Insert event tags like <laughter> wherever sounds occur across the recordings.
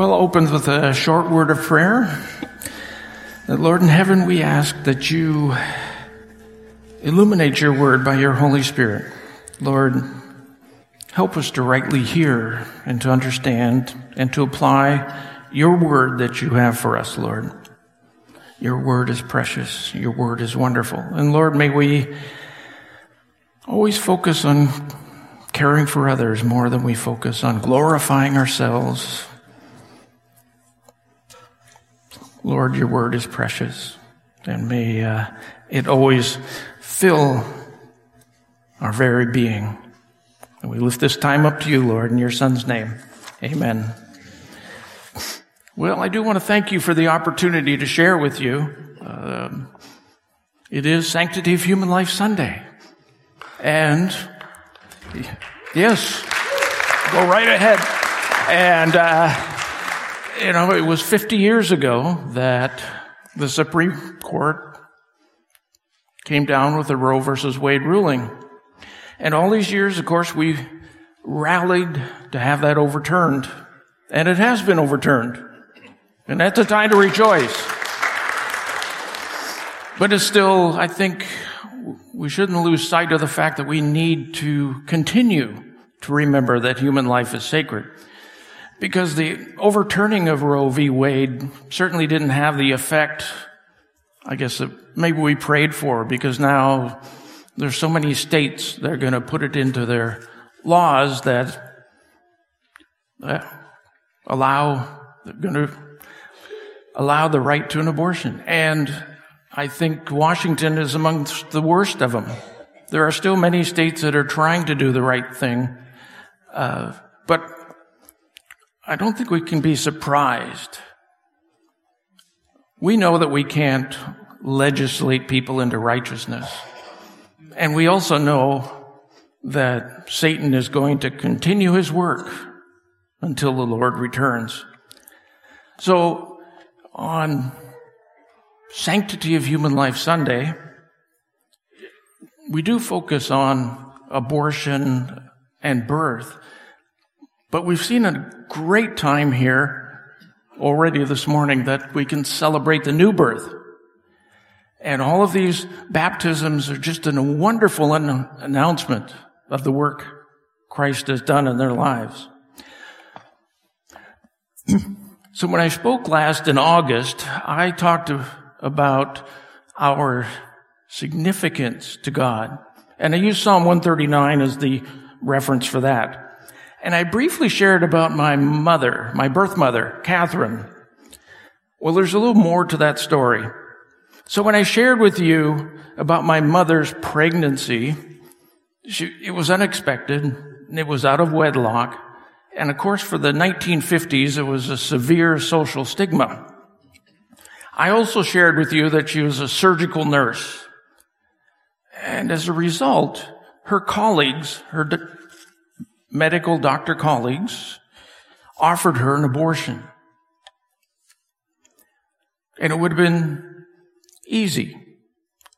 Well, open with a short word of prayer. That Lord in heaven, we ask that you illuminate your word by your Holy Spirit. Lord, help us to rightly hear and to understand and to apply your word that you have for us, Lord. Your word is precious. Your word is wonderful. And Lord, may we always focus on caring for others more than we focus on glorifying ourselves. Lord, your word is precious, and may uh, it always fill our very being. And we lift this time up to you, Lord, in your Son's name. Amen. Well, I do want to thank you for the opportunity to share with you. Um, it is Sanctity of Human Life Sunday. And yes, go right ahead. And, uh, you know, it was 50 years ago that the Supreme Court came down with the Roe versus Wade ruling. And all these years, of course, we rallied to have that overturned. And it has been overturned. And that's a time to rejoice. But it's still, I think, we shouldn't lose sight of the fact that we need to continue to remember that human life is sacred. Because the overturning of Roe v. Wade certainly didn't have the effect, I guess, that maybe we prayed for, because now there's so many states that are going to put it into their laws that uh, allow, going to allow the right to an abortion. And I think Washington is amongst the worst of them. There are still many states that are trying to do the right thing, uh, but I don't think we can be surprised. We know that we can't legislate people into righteousness. And we also know that Satan is going to continue his work until the Lord returns. So on Sanctity of Human Life Sunday, we do focus on abortion and birth, but we've seen a great time here already this morning that we can celebrate the new birth. And all of these baptisms are just a wonderful announcement of the work Christ has done in their lives. <clears throat> so when I spoke last in August, I talked about our significance to God. And I used Psalm 139 as the reference for that. And I briefly shared about my mother, my birth mother, Catherine. Well, there's a little more to that story. So when I shared with you about my mother's pregnancy, she, it was unexpected. It was out of wedlock. And of course, for the 1950s, it was a severe social stigma. I also shared with you that she was a surgical nurse. And as a result, her colleagues, her medical doctor colleagues, offered her an abortion. And it would have been easy.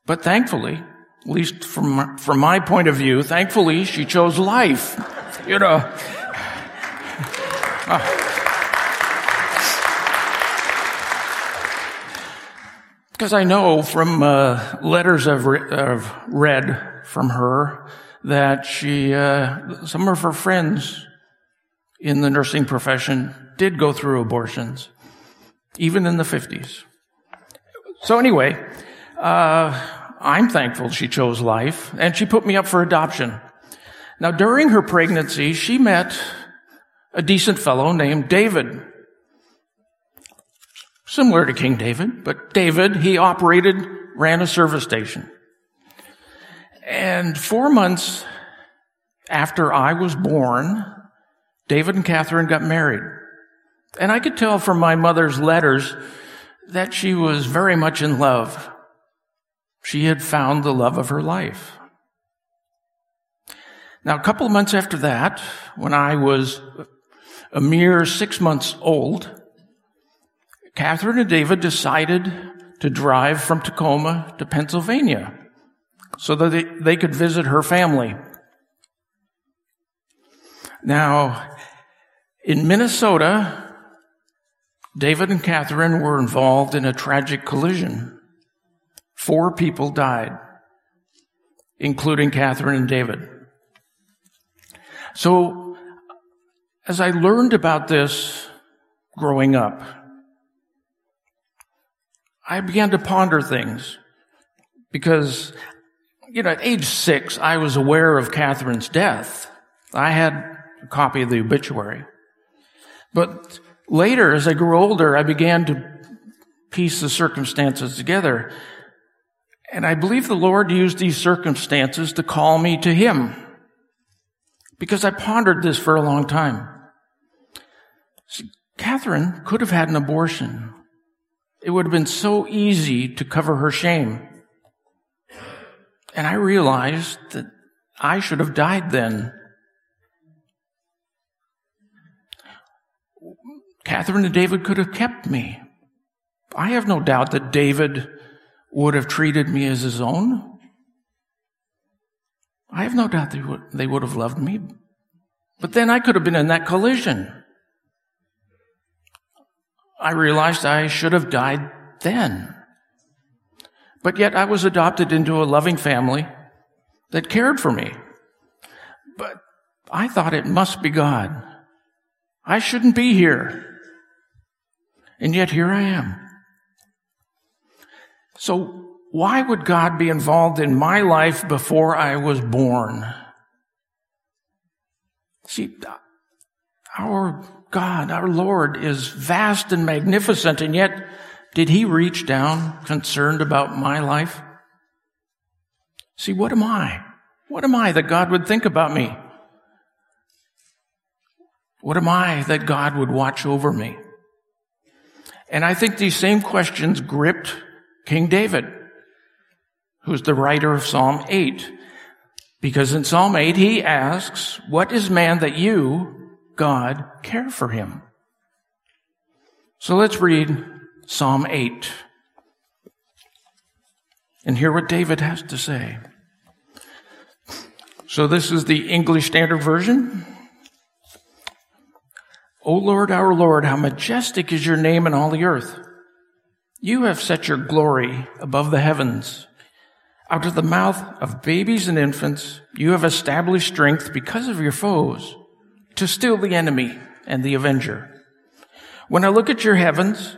But thankfully, at least from, from my point of view, thankfully she chose life. <laughs> You know. <sighs> Because I know from uh, letters I've, re- I've, read from her that she, uh, some of her friends in the nursing profession did go through abortions, even in the 50s. So anyway, uh, I'm thankful she chose life, and she put me up for adoption. Now, during her pregnancy, she met a decent fellow named David similar to King David, but David, he operated, ran a service station. And four months after I was born, David and Catherine got married. And I could tell from my mother's letters that she was very much in love. She had found the love of her life. Now, a couple of months after that, when I was a mere six months old, Catherine and David decided to drive from Tacoma to Pennsylvania so that they, could visit her family. Now, in Minnesota, David and Catherine were involved in a tragic collision. Four people died, including Catherine and David. So, as I learned about this growing up, I began to ponder things because, you know, at age six, I was aware of Catherine's death. I had a copy of the obituary. But later, as I grew older, I began to piece the circumstances together. And I believe the Lord used these circumstances to call me to Him. Because I pondered this for a long time. See, Catherine could have had an abortion. It would have been so easy to cover her shame. And I realized that I should have died then. Catherine and David could have kept me. I have no doubt that David would have treated me as his own. I have no doubt they would, they would have loved me. But then I could have been in that collision. I realized I should have died then. But yet I was adopted into a loving family that cared for me. But I thought it must be God. I shouldn't be here. And yet here I am. So why would God be involved in my life before I was born? See, our God, our Lord is vast and magnificent, and yet did he reach down concerned about my life? See, what am I? What am I that God would think about me? What am I that God would watch over me? And I think these same questions gripped King David, who's the writer of Psalm 8. Because in Psalm 8, he asks, What is man that you, God, care for him? So let's read Psalm 8 and hear what David has to say. So this is the English Standard Version. O Lord, our Lord, how majestic is your name in all the earth. You have set your glory above the heavens. Out of the mouth of babies and infants, you have established strength because of your foes to still the enemy and the avenger. When I look at your heavens,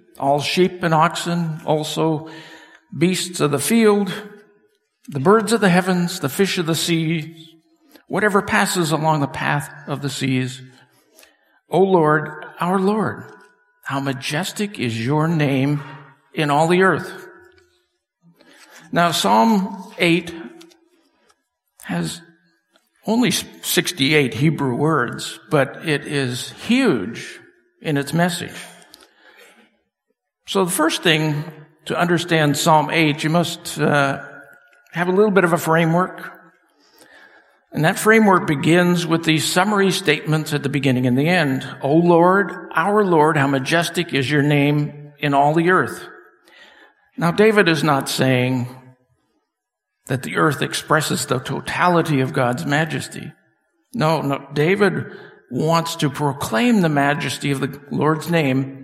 all sheep and oxen, also beasts of the field, the birds of the heavens, the fish of the sea, whatever passes along the path of the seas. O Lord, our Lord, how majestic is your name in all the earth. Now, Psalm 8 has only 68 Hebrew words, but it is huge in its message. So the first thing to understand Psalm 8, you must uh, have a little bit of a framework. And that framework begins with these summary statements at the beginning and the end. O Lord, our Lord, how majestic is your name in all the earth. Now, David is not saying that the earth expresses the totality of God's majesty. No, no, David wants to proclaim the majesty of the Lord's name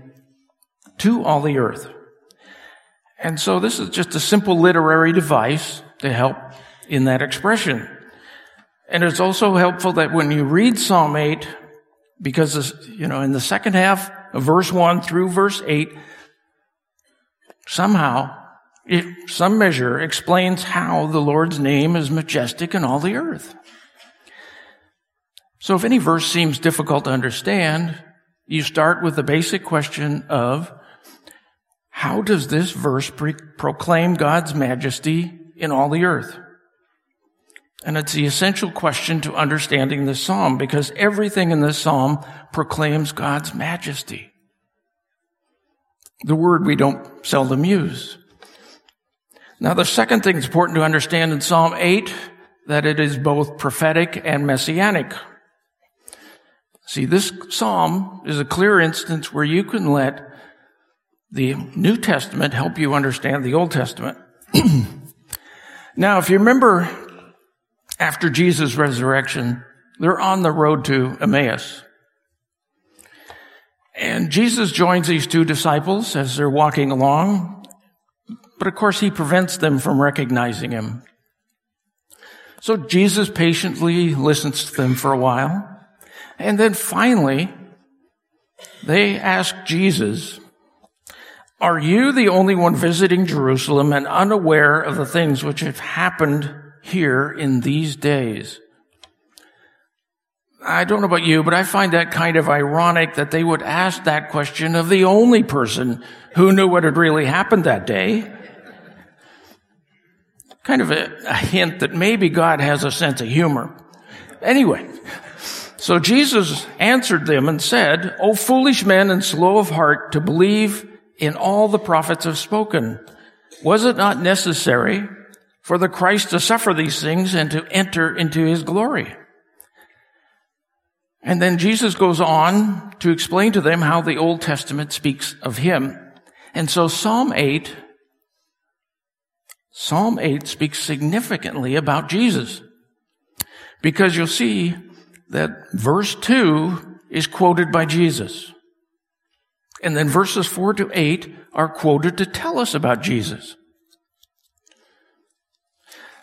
to all the earth. And so this is just a simple literary device to help in that expression. And it's also helpful that when you read Psalm 8, because, you know, in the second half of verse 1 through verse 8, somehow, it, some measure explains how the Lord's name is majestic in all the earth. So if any verse seems difficult to understand, you start with the basic question of, how does this verse pre- proclaim God's majesty in all the earth? And it's the essential question to understanding this psalm because everything in this psalm proclaims God's majesty. the word we don't seldom use. Now, the second thing that's important to understand in Psalm 8, that it is both prophetic and messianic. See, this psalm is a clear instance where you can let the New Testament help you understand the Old Testament. <clears throat> now, if you remember after Jesus' resurrection, they're on the road to Emmaus. And Jesus joins these two disciples as they're walking along, but of course he prevents them from recognizing him. So Jesus patiently listens to them for a while, and then finally, they ask Jesus, are you the only one visiting Jerusalem and unaware of the things which have happened here in these days? I don't know about you, but I find that kind of ironic that they would ask that question of the only person who knew what had really happened that day. Kind of a, a hint that maybe God has a sense of humor. Anyway, so Jesus answered them and said, O foolish men and slow of heart to believe in all the prophets have spoken. Was it not necessary for the Christ to suffer these things and to enter into his glory? And then Jesus goes on to explain to them how the Old Testament speaks of him. And so Psalm 8, Psalm 8 speaks significantly about Jesus. Because you'll see that verse 2 is quoted by Jesus. And then verses 4 to 8 are quoted to tell us about Jesus.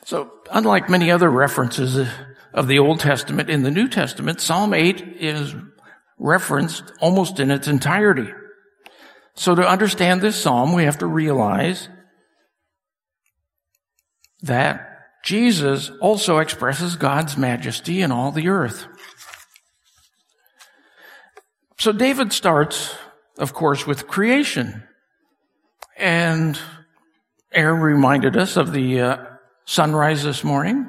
So, unlike many other references of the Old Testament in the New Testament, Psalm 8 is referenced almost in its entirety. So to understand this psalm, we have to realize that Jesus also expresses God's majesty in all the earth. So David starts, of course, with creation. And Aaron reminded us of the uh, sunrise this morning.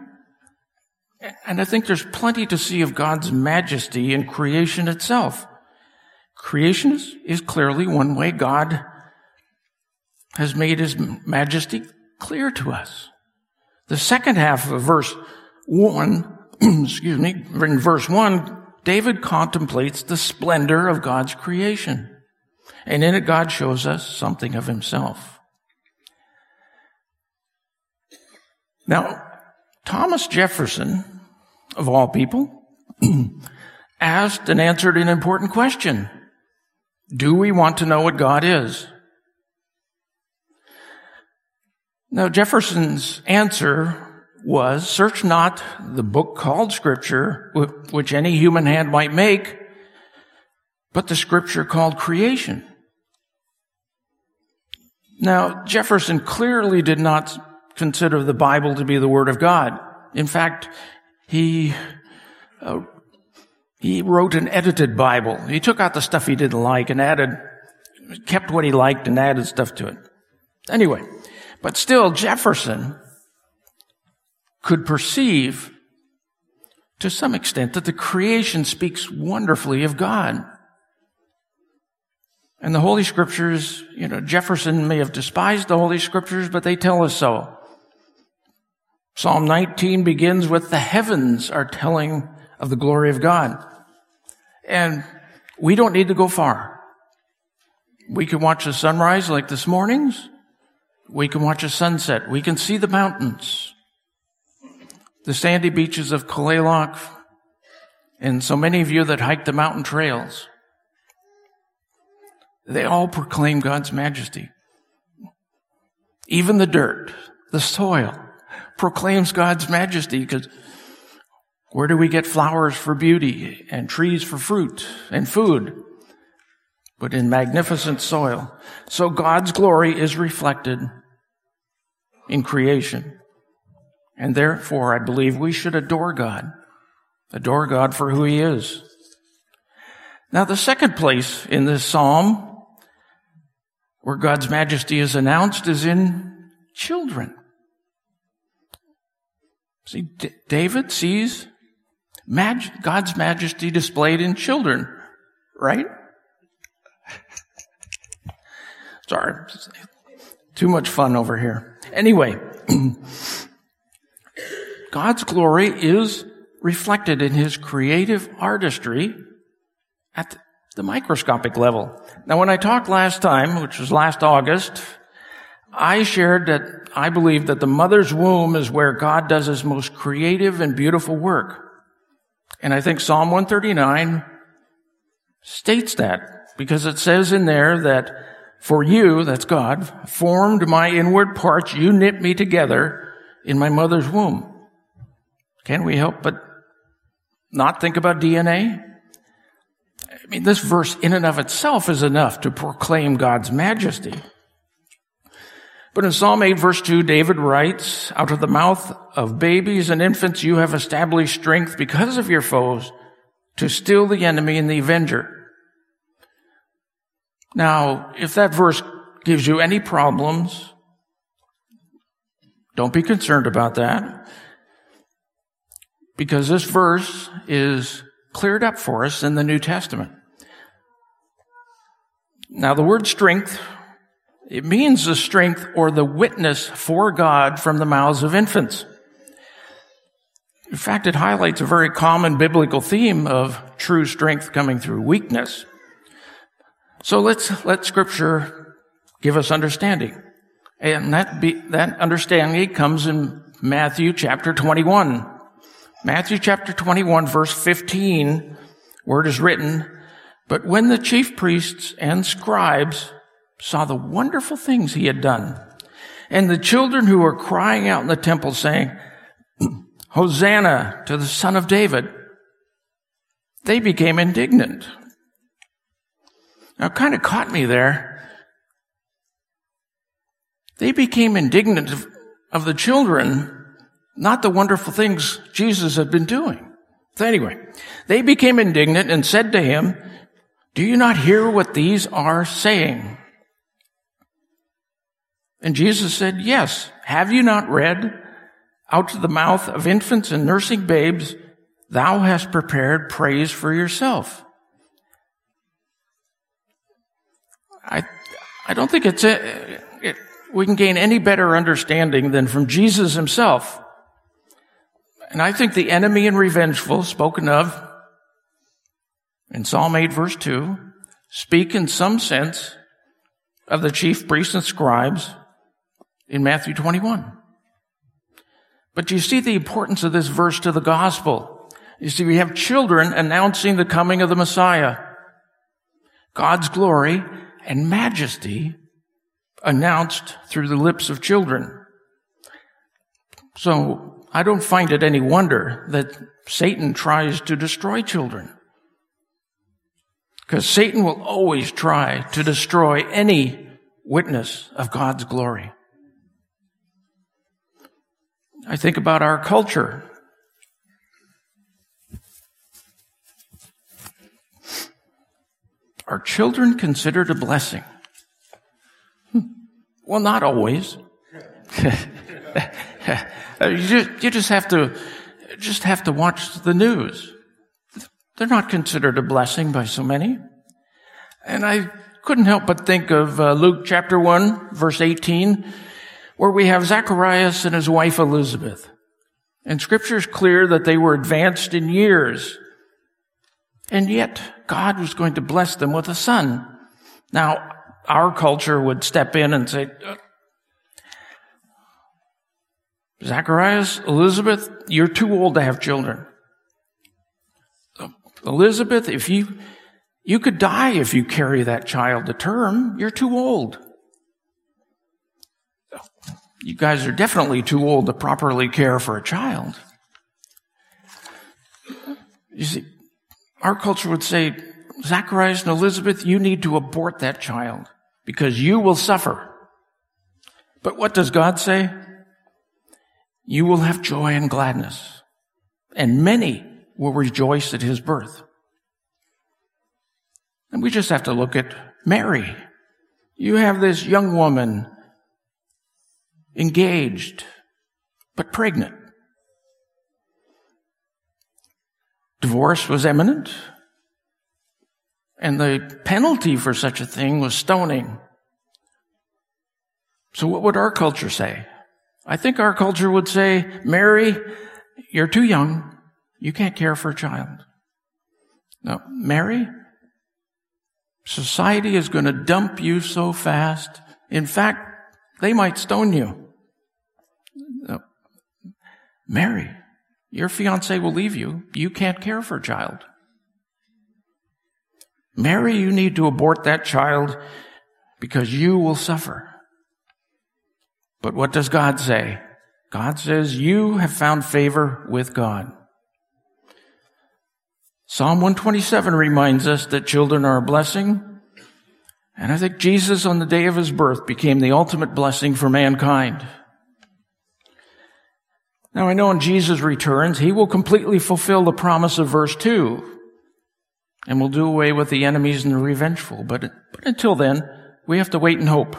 And I think there's plenty to see of God's majesty in creation itself. Creation is, is clearly one way God has made his majesty clear to us. The second half of verse 1, <clears throat> excuse me, in verse 1, David contemplates the splendor of God's creation. And in it, God shows us something of himself. Now, Thomas Jefferson of all people, <clears throat> asked and answered an important question. Do we want to know what God is? Now, Jefferson's answer was, search not the book called scripture, which any human hand might make, but the scripture called creation. Now, Jefferson clearly did not consider the Bible to be the Word of God. In fact, he uh, he wrote an edited Bible. He took out the stuff he didn't like and added, kept what he liked and added stuff to it. Anyway, but still Jefferson could perceive to some extent that the creation speaks wonderfully of God. And the Holy Scriptures, you know, Jefferson may have despised the Holy Scriptures, but they tell us so. Psalm 19 begins with the heavens are telling of the glory of God. And we don't need to go far. We can watch the sunrise like this morning's. We can watch a sunset. We can see the mountains, the sandy beaches of Kalaloch, and so many of you that hike the mountain trails. They all proclaim God's majesty. Even the dirt, the soil, proclaims God's majesty because where do we get flowers for beauty and trees for fruit and food? But in magnificent soil. So God's glory is reflected in creation. And therefore, I believe we should adore God. Adore God for who He is. Now, the second place in this psalm where God's majesty is announced is in children. See, D- David sees mag- God's majesty displayed in children, right? <laughs> Sorry. Too much fun over here. Anyway, <clears throat> God's glory is reflected in his creative artistry at the microscopic level. Now, when I talked last time, which was last August, I shared that I believe that the mother's womb is where God does his most creative and beautiful work. And I think Psalm 139 states that because it says in there that for you, that's God, formed my inward parts. You knit me together in my mother's womb. Can we help but not think about DNA? I mean, this verse in and of itself is enough to proclaim God's majesty. But in Psalm 8 verse 2, David writes, out of the mouth of babies and infants you have established strength because of your foes to still the enemy and the avenger. Now, if that verse gives you any problems, don't be concerned about that. Because this verse is cleared up for us in the New Testament. Now, the word strength, it means the strength or the witness for God from the mouths of infants. In fact, it highlights a very common biblical theme of true strength coming through weakness. So let's let scripture give us understanding. And that be, that understanding comes in Matthew chapter 21. Matthew chapter 21 verse 15, where it is written, But when the chief priests and scribes saw the wonderful things he had done, and the children who were crying out in the temple saying, <clears throat> Hosanna to the son of David, they became indignant. Now, kind of caught me there. They became indignant of, of the children not the wonderful things Jesus had been doing. So anyway, they became indignant and said to him, do you not hear what these are saying? And Jesus said, yes. Have you not read out of the mouth of infants and nursing babes, thou hast prepared praise for yourself? I, I don't think it's a, it, we can gain any better understanding than from Jesus himself. And I think the enemy and revengeful spoken of in Psalm 8 verse 2 speak in some sense of the chief priests and scribes in Matthew 21. But you see the importance of this verse to the gospel. You see, we have children announcing the coming of the Messiah. God's glory and majesty announced through the lips of children. So I don't find it any wonder that Satan tries to destroy children. Because Satan will always try to destroy any witness of God's glory. I think about our culture. Are children considered a blessing? Hmm. Well, not always. <laughs> <laughs> Uh, you just, you just have to, just have to watch the news. They're not considered a blessing by so many. And I couldn't help but think of uh, Luke chapter 1, verse 18, where we have Zacharias and his wife Elizabeth. And scripture is clear that they were advanced in years. And yet God was going to bless them with a son. Now, our culture would step in and say, Zacharias, Elizabeth, you're too old to have children. Elizabeth, if you, you could die if you carry that child to term. You're too old. You guys are definitely too old to properly care for a child. You see, our culture would say, Zacharias and Elizabeth, you need to abort that child because you will suffer. But what does God say? You will have joy and gladness, and many will rejoice at his birth. And we just have to look at Mary. You have this young woman engaged, but pregnant. Divorce was imminent, and the penalty for such a thing was stoning. So what would our culture say? I think our culture would say, Mary, you're too young. You can't care for a child. Now, Mary, society is going to dump you so fast. In fact, they might stone you. Now, Mary, your fiance will leave you. You can't care for a child. Mary, you need to abort that child because you will suffer. But what does God say? God says, you have found favor with God. Psalm 127 reminds us that children are a blessing. And I think Jesus on the day of his birth became the ultimate blessing for mankind. Now I know when Jesus returns, he will completely fulfill the promise of verse 2 and will do away with the enemies and the revengeful. But, but until then, we have to wait and hope.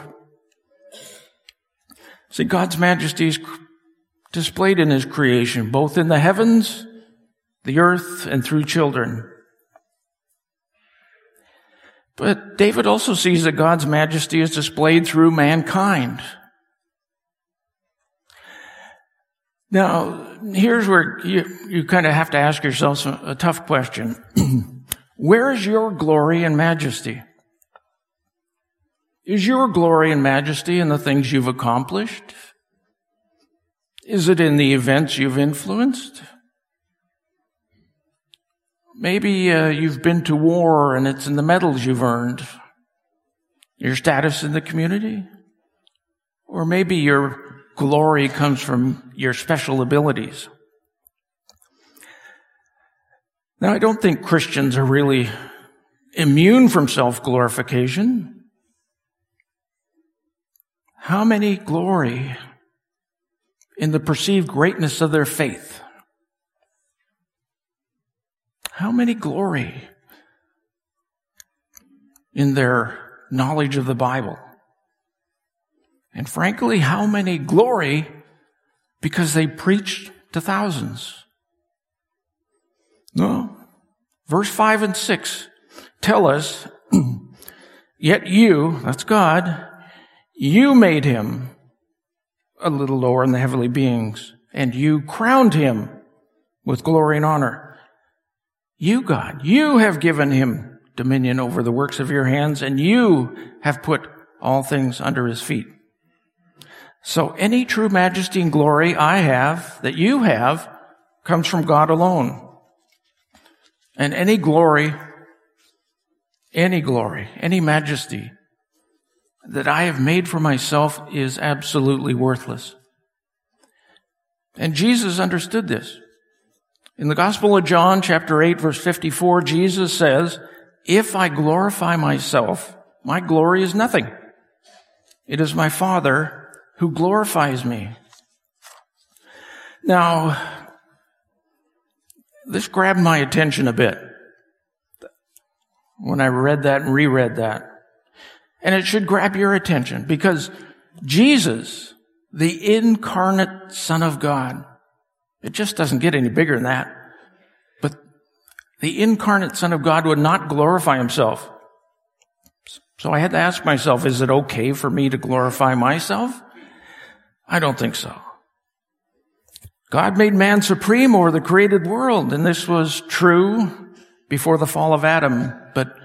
See, God's majesty is displayed in his creation, both in the heavens, the earth, and through children. But David also sees that God's majesty is displayed through mankind. Now, here's where you, you kind of have to ask yourself a tough question. <clears throat> Where is your glory and majesty? Is your glory and majesty in the things you've accomplished? Is it in the events you've influenced? Maybe uh, you've been to war and it's in the medals you've earned, your status in the community. Or maybe your glory comes from your special abilities. Now, I don't think Christians are really immune from self-glorification. How many glory in the perceived greatness of their faith? How many glory in their knowledge of the Bible? And frankly, how many glory because they preached to thousands? No. Verse 5 and 6 tell us, <clears throat> Yet you, that's God, you made him a little lower than the heavenly beings, and you crowned him with glory and honor. You, God, you have given him dominion over the works of your hands, and you have put all things under his feet. So any true majesty and glory I have, that you have, comes from God alone. And any glory, any glory, any majesty that I have made for myself is absolutely worthless. And Jesus understood this. In the Gospel of John, chapter 8, verse 54, Jesus says, If I glorify myself, my glory is nothing. It is my Father who glorifies me. Now, this grabbed my attention a bit when I read that and reread that. And it should grab your attention because Jesus, the incarnate Son of God, it just doesn't get any bigger than that. But the incarnate Son of God would not glorify himself. So I had to ask myself, is it okay for me to glorify myself? I don't think so. God made man supreme over the created world, and this was true before the fall of Adam, but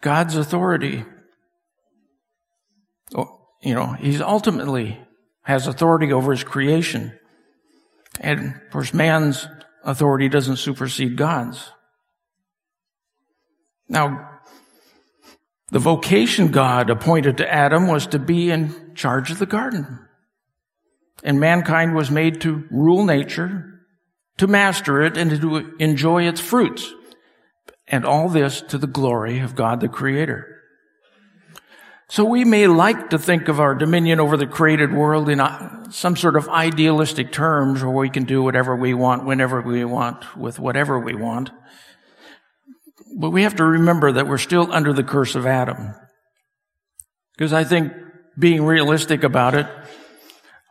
God's authority, you know, He's ultimately has authority over His creation. And of course, man's authority doesn't supersede God's. Now, the vocation God appointed to Adam was to be in charge of the garden. And mankind was made to rule nature, to master it, and to enjoy its fruits. And all this to the glory of God the Creator. So we may like to think of our dominion over the created world in uh, some sort of idealistic terms where we can do whatever we want, whenever we want, with whatever we want. But we have to remember that we're still under the curse of Adam. Because I think being realistic about it,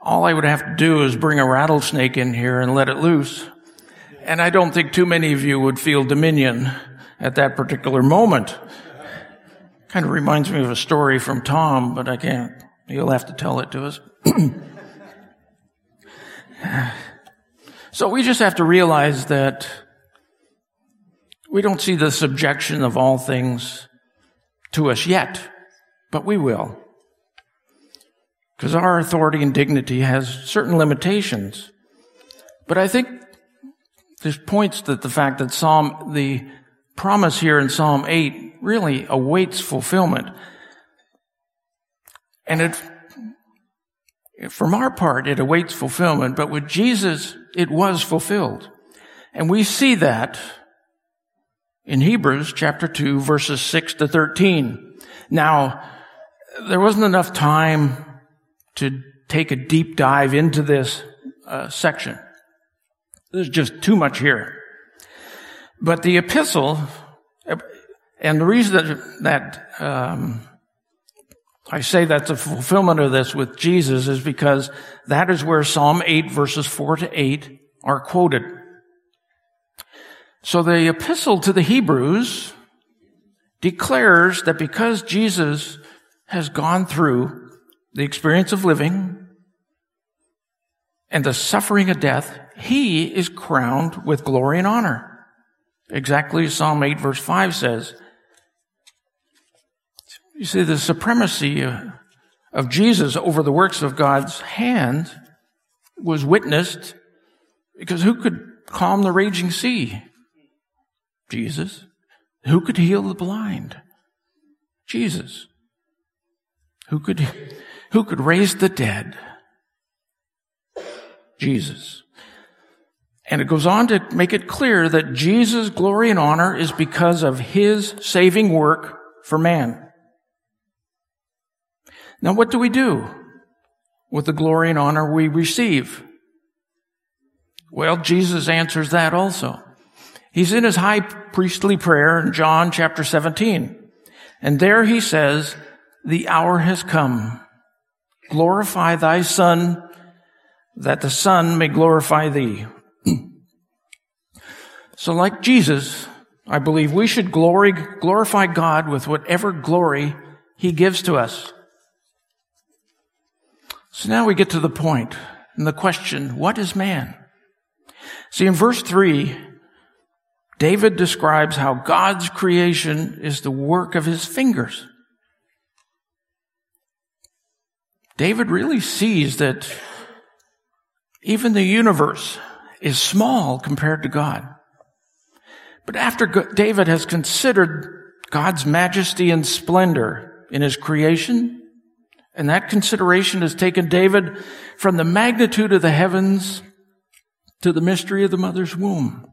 all I would have to do is bring a rattlesnake in here and let it loose. And I don't think too many of you would feel dominion at that particular moment. Kind of reminds me of a story from Tom, but I can't You'll have to tell it to us. so we just have to realize that we don't see the subjection of all things to us yet, but we will. Because our authority and dignity has certain limitations. But I think this points to the fact that Psalm, the promise here in Psalm 8 really awaits fulfillment. And it, from our part, it awaits fulfillment, but with Jesus, it was fulfilled. And we see that in Hebrews chapter 2 verses 6 to 13. Now, there wasn't enough time to take a deep dive into this uh, section. There's just too much here. But the epistle, and the reason that, that um, I say that's a fulfillment of this with Jesus is because that is where Psalm 8 verses 4 to 8 are quoted. So the epistle to the Hebrews declares that because Jesus has gone through the experience of living and the suffering of death, he is crowned with glory and honor. Exactly as Psalm 8 verse 5 says. You see, the supremacy uh, of Jesus over the works of God's hand was witnessed because who could calm the raging sea? Jesus. Who could heal the blind? Jesus. Who could, who could raise the dead? Jesus. And it goes on to make it clear that Jesus' glory and honor is because of his saving work for man. Now, what do we do with the glory and honor we receive? Well, Jesus answers that also. He's in his high priestly prayer in John chapter 17. And there he says, the hour has come. Glorify thy son that the son may glorify thee. <clears throat> so like Jesus, I believe we should glory, glorify God with whatever glory he gives to us. So now we get to the point and the question, what is man? See, in verse three, David describes how God's creation is the work of his fingers. David really sees that even the universe is small compared to God. But after David has considered God's majesty and splendor in his creation, and that consideration has taken David from the magnitude of the heavens to the mystery of the mother's womb.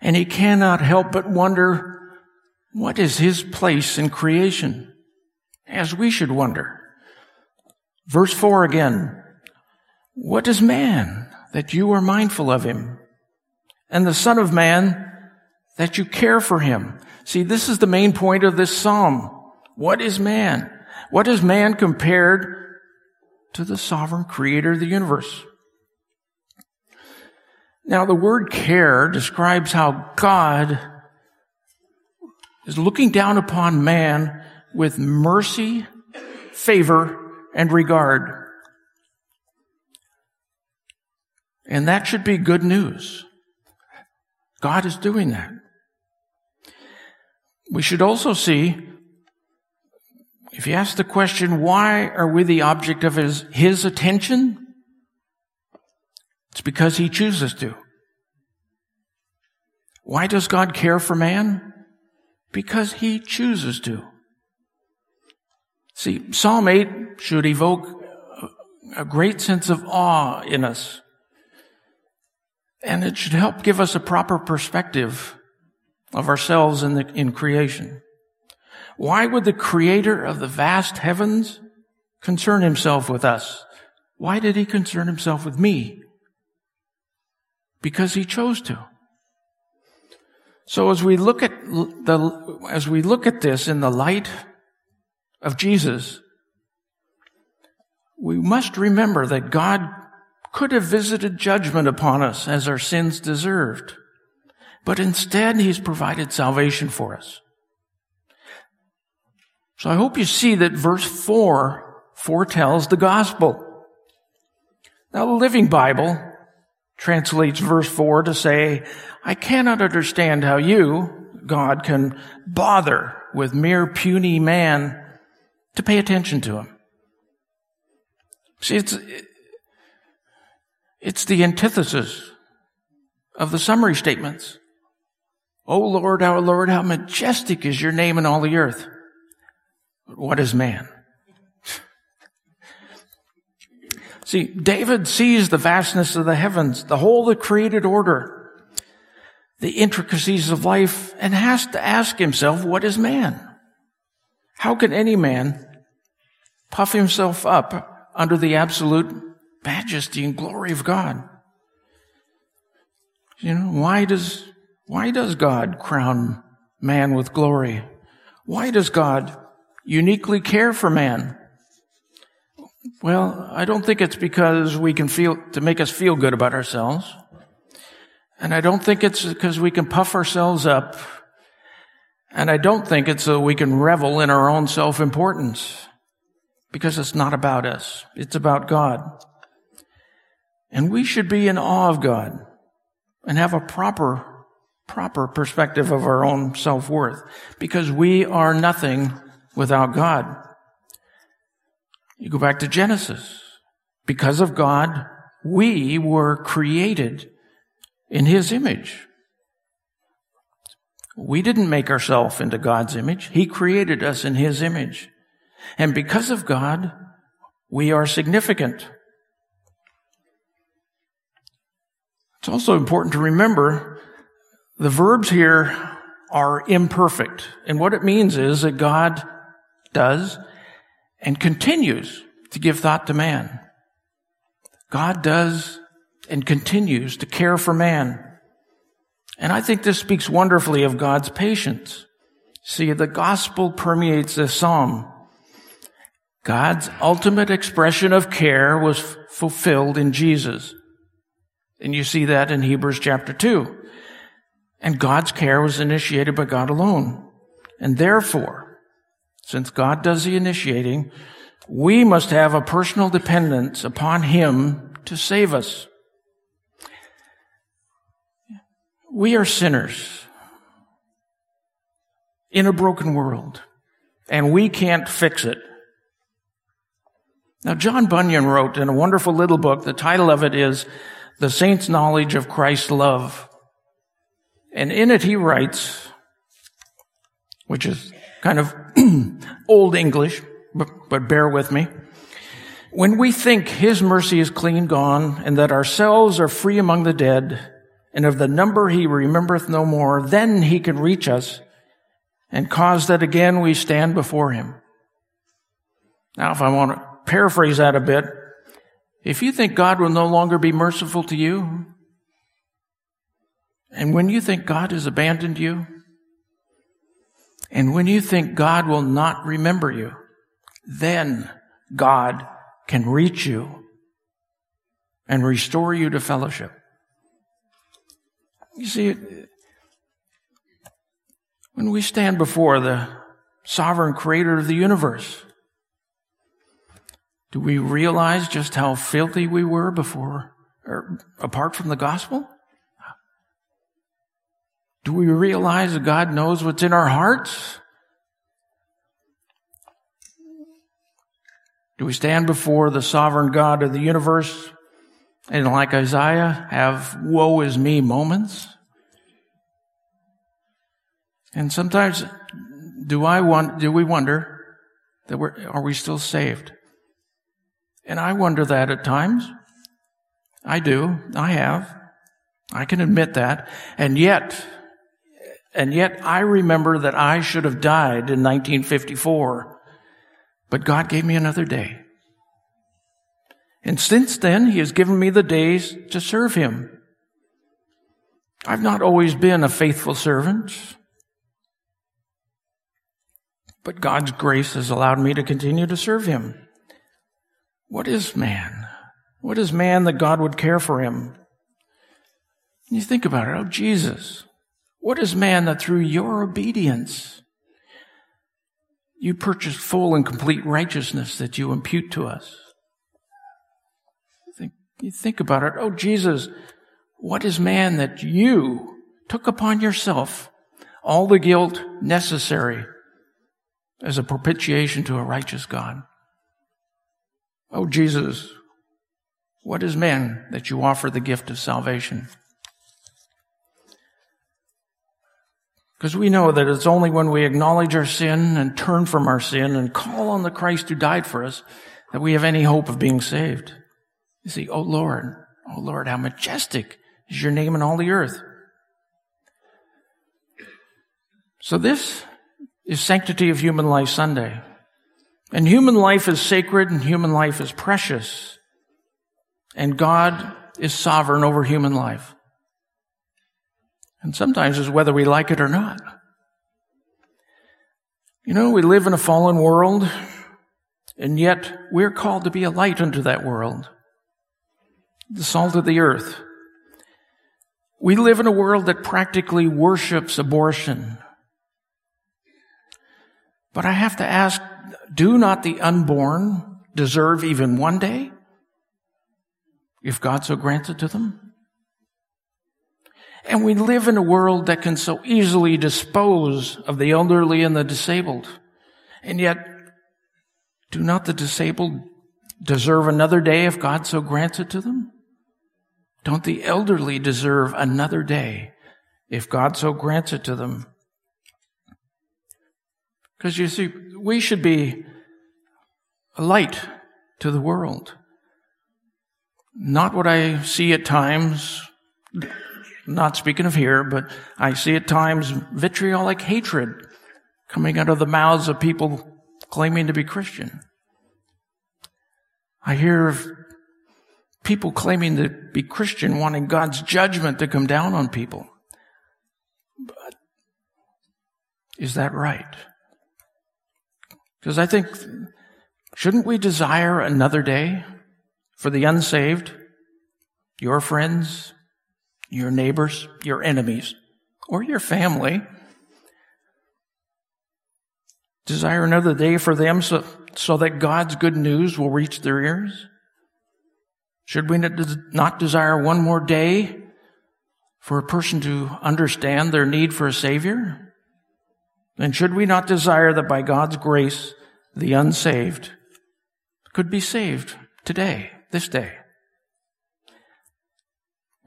And he cannot help but wonder, what is his place in creation? As we should wonder. Verse four again. What is man that you are mindful of him? And the son of man that you care for him? See, this is the main point of this psalm. What is man? What is man compared to the sovereign creator of the universe? Now, the word care describes how God is looking down upon man with mercy, favor, and regard. And that should be good news. God is doing that. We should also see, if you ask the question, why are we the object of his, his attention? It's because he chooses to. Why does God care for man? Because he chooses to. See, Psalm 8 should evoke a great sense of awe in us. And it should help give us a proper perspective of ourselves in, the, in creation. Why would the creator of the vast heavens concern himself with us? Why did he concern himself with me? because he chose to. So as we look at the, as we look at this in the light of Jesus, we must remember that God could have visited judgment upon us as our sins deserved. But instead, He's provided salvation for us. So I hope you see that verse 4 foretells the gospel. Now, the Living Bible translates verse 4 to say, I cannot understand how you, God, can bother with mere puny man to pay attention to him. See, it's, it's the antithesis of the summary statements. O Lord, our Lord, how majestic is your name in all the earth. What is man? See, David sees the vastness of the heavens, the whole of the created order, the intricacies of life, and has to ask himself, what is man? How can any man puff himself up under the absolute majesty and glory of God? You know, why does, why does God crown man with glory? Why does God uniquely care for man? Well, I don't think it's because we can feel, to make us feel good about ourselves. And I don't think it's because we can puff ourselves up. And I don't think it's so we can revel in our own self-importance. Because it's not about us. It's about God. And we should be in awe of God and have a proper, proper perspective of our own self-worth. Because we are nothing without God. You go back to Genesis. Because of God, we were created in His image. We didn't make ourselves into God's image. He created us in His image. And because of God, we are significant. It's also important to remember the verbs here are imperfect. And what it means is that God does and continues to give thought to man. God does and continues to care for man. And I think this speaks wonderfully of God's patience. See, the gospel permeates this psalm. God's ultimate expression of care was f- fulfilled in Jesus. And you see that in Hebrews chapter 2. And God's care was initiated by God alone. And therefore, since God does the initiating, we must have a personal dependence upon Him to save us. We are sinners in a broken world, and we can't fix it. Now, John Bunyan wrote in a wonderful little book, the title of it is The Saint's Knowledge of Christ's Love. And in it he writes, which is kind of <clears throat> old English, but, but bear with me. When we think his mercy is clean gone and that ourselves are free among the dead and of the number he remembereth no more, then he can reach us and cause that again we stand before him. Now, if I want to paraphrase that a bit, if you think God will no longer be merciful to you, and when you think God has abandoned you, and when you think God will not remember you, then God can reach you and restore you to fellowship. You see, when we stand before the sovereign creator of the universe, do we realize just how filthy we were before or apart from the gospel? Do we realize that God knows what's in our hearts? Do we stand before the sovereign God of the universe and like Isaiah have woe is me moments? And sometimes do I want, do we wonder that we're, are we still saved? And I wonder that at times. I do. I have. I can admit that. And yet, and yet I remember that I should have died in 1954, but God gave me another day. And since then, He has given me the days to serve Him. I've not always been a faithful servant, but God's grace has allowed me to continue to serve Him. What is man? What is man that God would care for him? You think about it. Oh, Jesus. What is man that through your obedience You purchase full and complete righteousness that you impute to us. Think, you think about it. Oh, Jesus, what is man that you took upon yourself all the guilt necessary as a propitiation to a righteous God? Oh, Jesus, what is man that you offer the gift of salvation? Because we know that it's only when we acknowledge our sin and turn from our sin and call on the Christ who died for us that we have any hope of being saved. You see, oh Lord, oh Lord, how majestic is your name in all the earth. So this is Sanctity of Human Life Sunday. And human life is sacred and human life is precious. And God is sovereign over human life. And sometimes it's whether we like it or not. You know, we live in a fallen world, and yet we're called to be a light unto that world. The salt of the earth. We live in a world that practically worships abortion. But I have to ask, do not the unborn deserve even one day? If God so grants it to them? And we live in a world that can so easily dispose of the elderly and the disabled. And yet, do not the disabled deserve another day if God so grants it to them? Don't the elderly deserve another day if God so grants it to them? Because you see, we should be a light to the world. Not what I see at times not speaking of here, but I see at times vitriolic hatred coming out of the mouths of people claiming to be Christian. I hear of people claiming to be Christian wanting God's judgment to come down on people. But is that right? Because I think, shouldn't we desire another day for the unsaved, your friends, your neighbors, your enemies, or your family. Desire another day for them so, so that God's good news will reach their ears? Should we not desire one more day for a person to understand their need for a Savior? And should we not desire that by God's grace, the unsaved could be saved today, this day?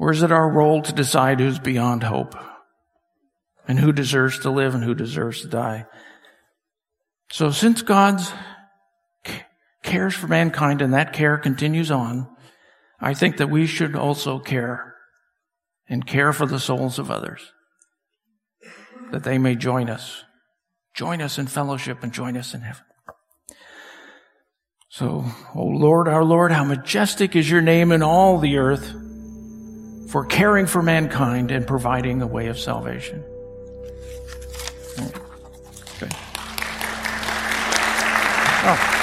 Or is it our role to decide who's beyond hope and who deserves to live and who deserves to die? So since God's cares for mankind and that care continues on, I think that we should also care and care for the souls of others that they may join us, join us in fellowship and join us in heaven. So, O Lord, our Lord, how majestic is your name in all the earth for caring for mankind and providing a way of salvation. Oh.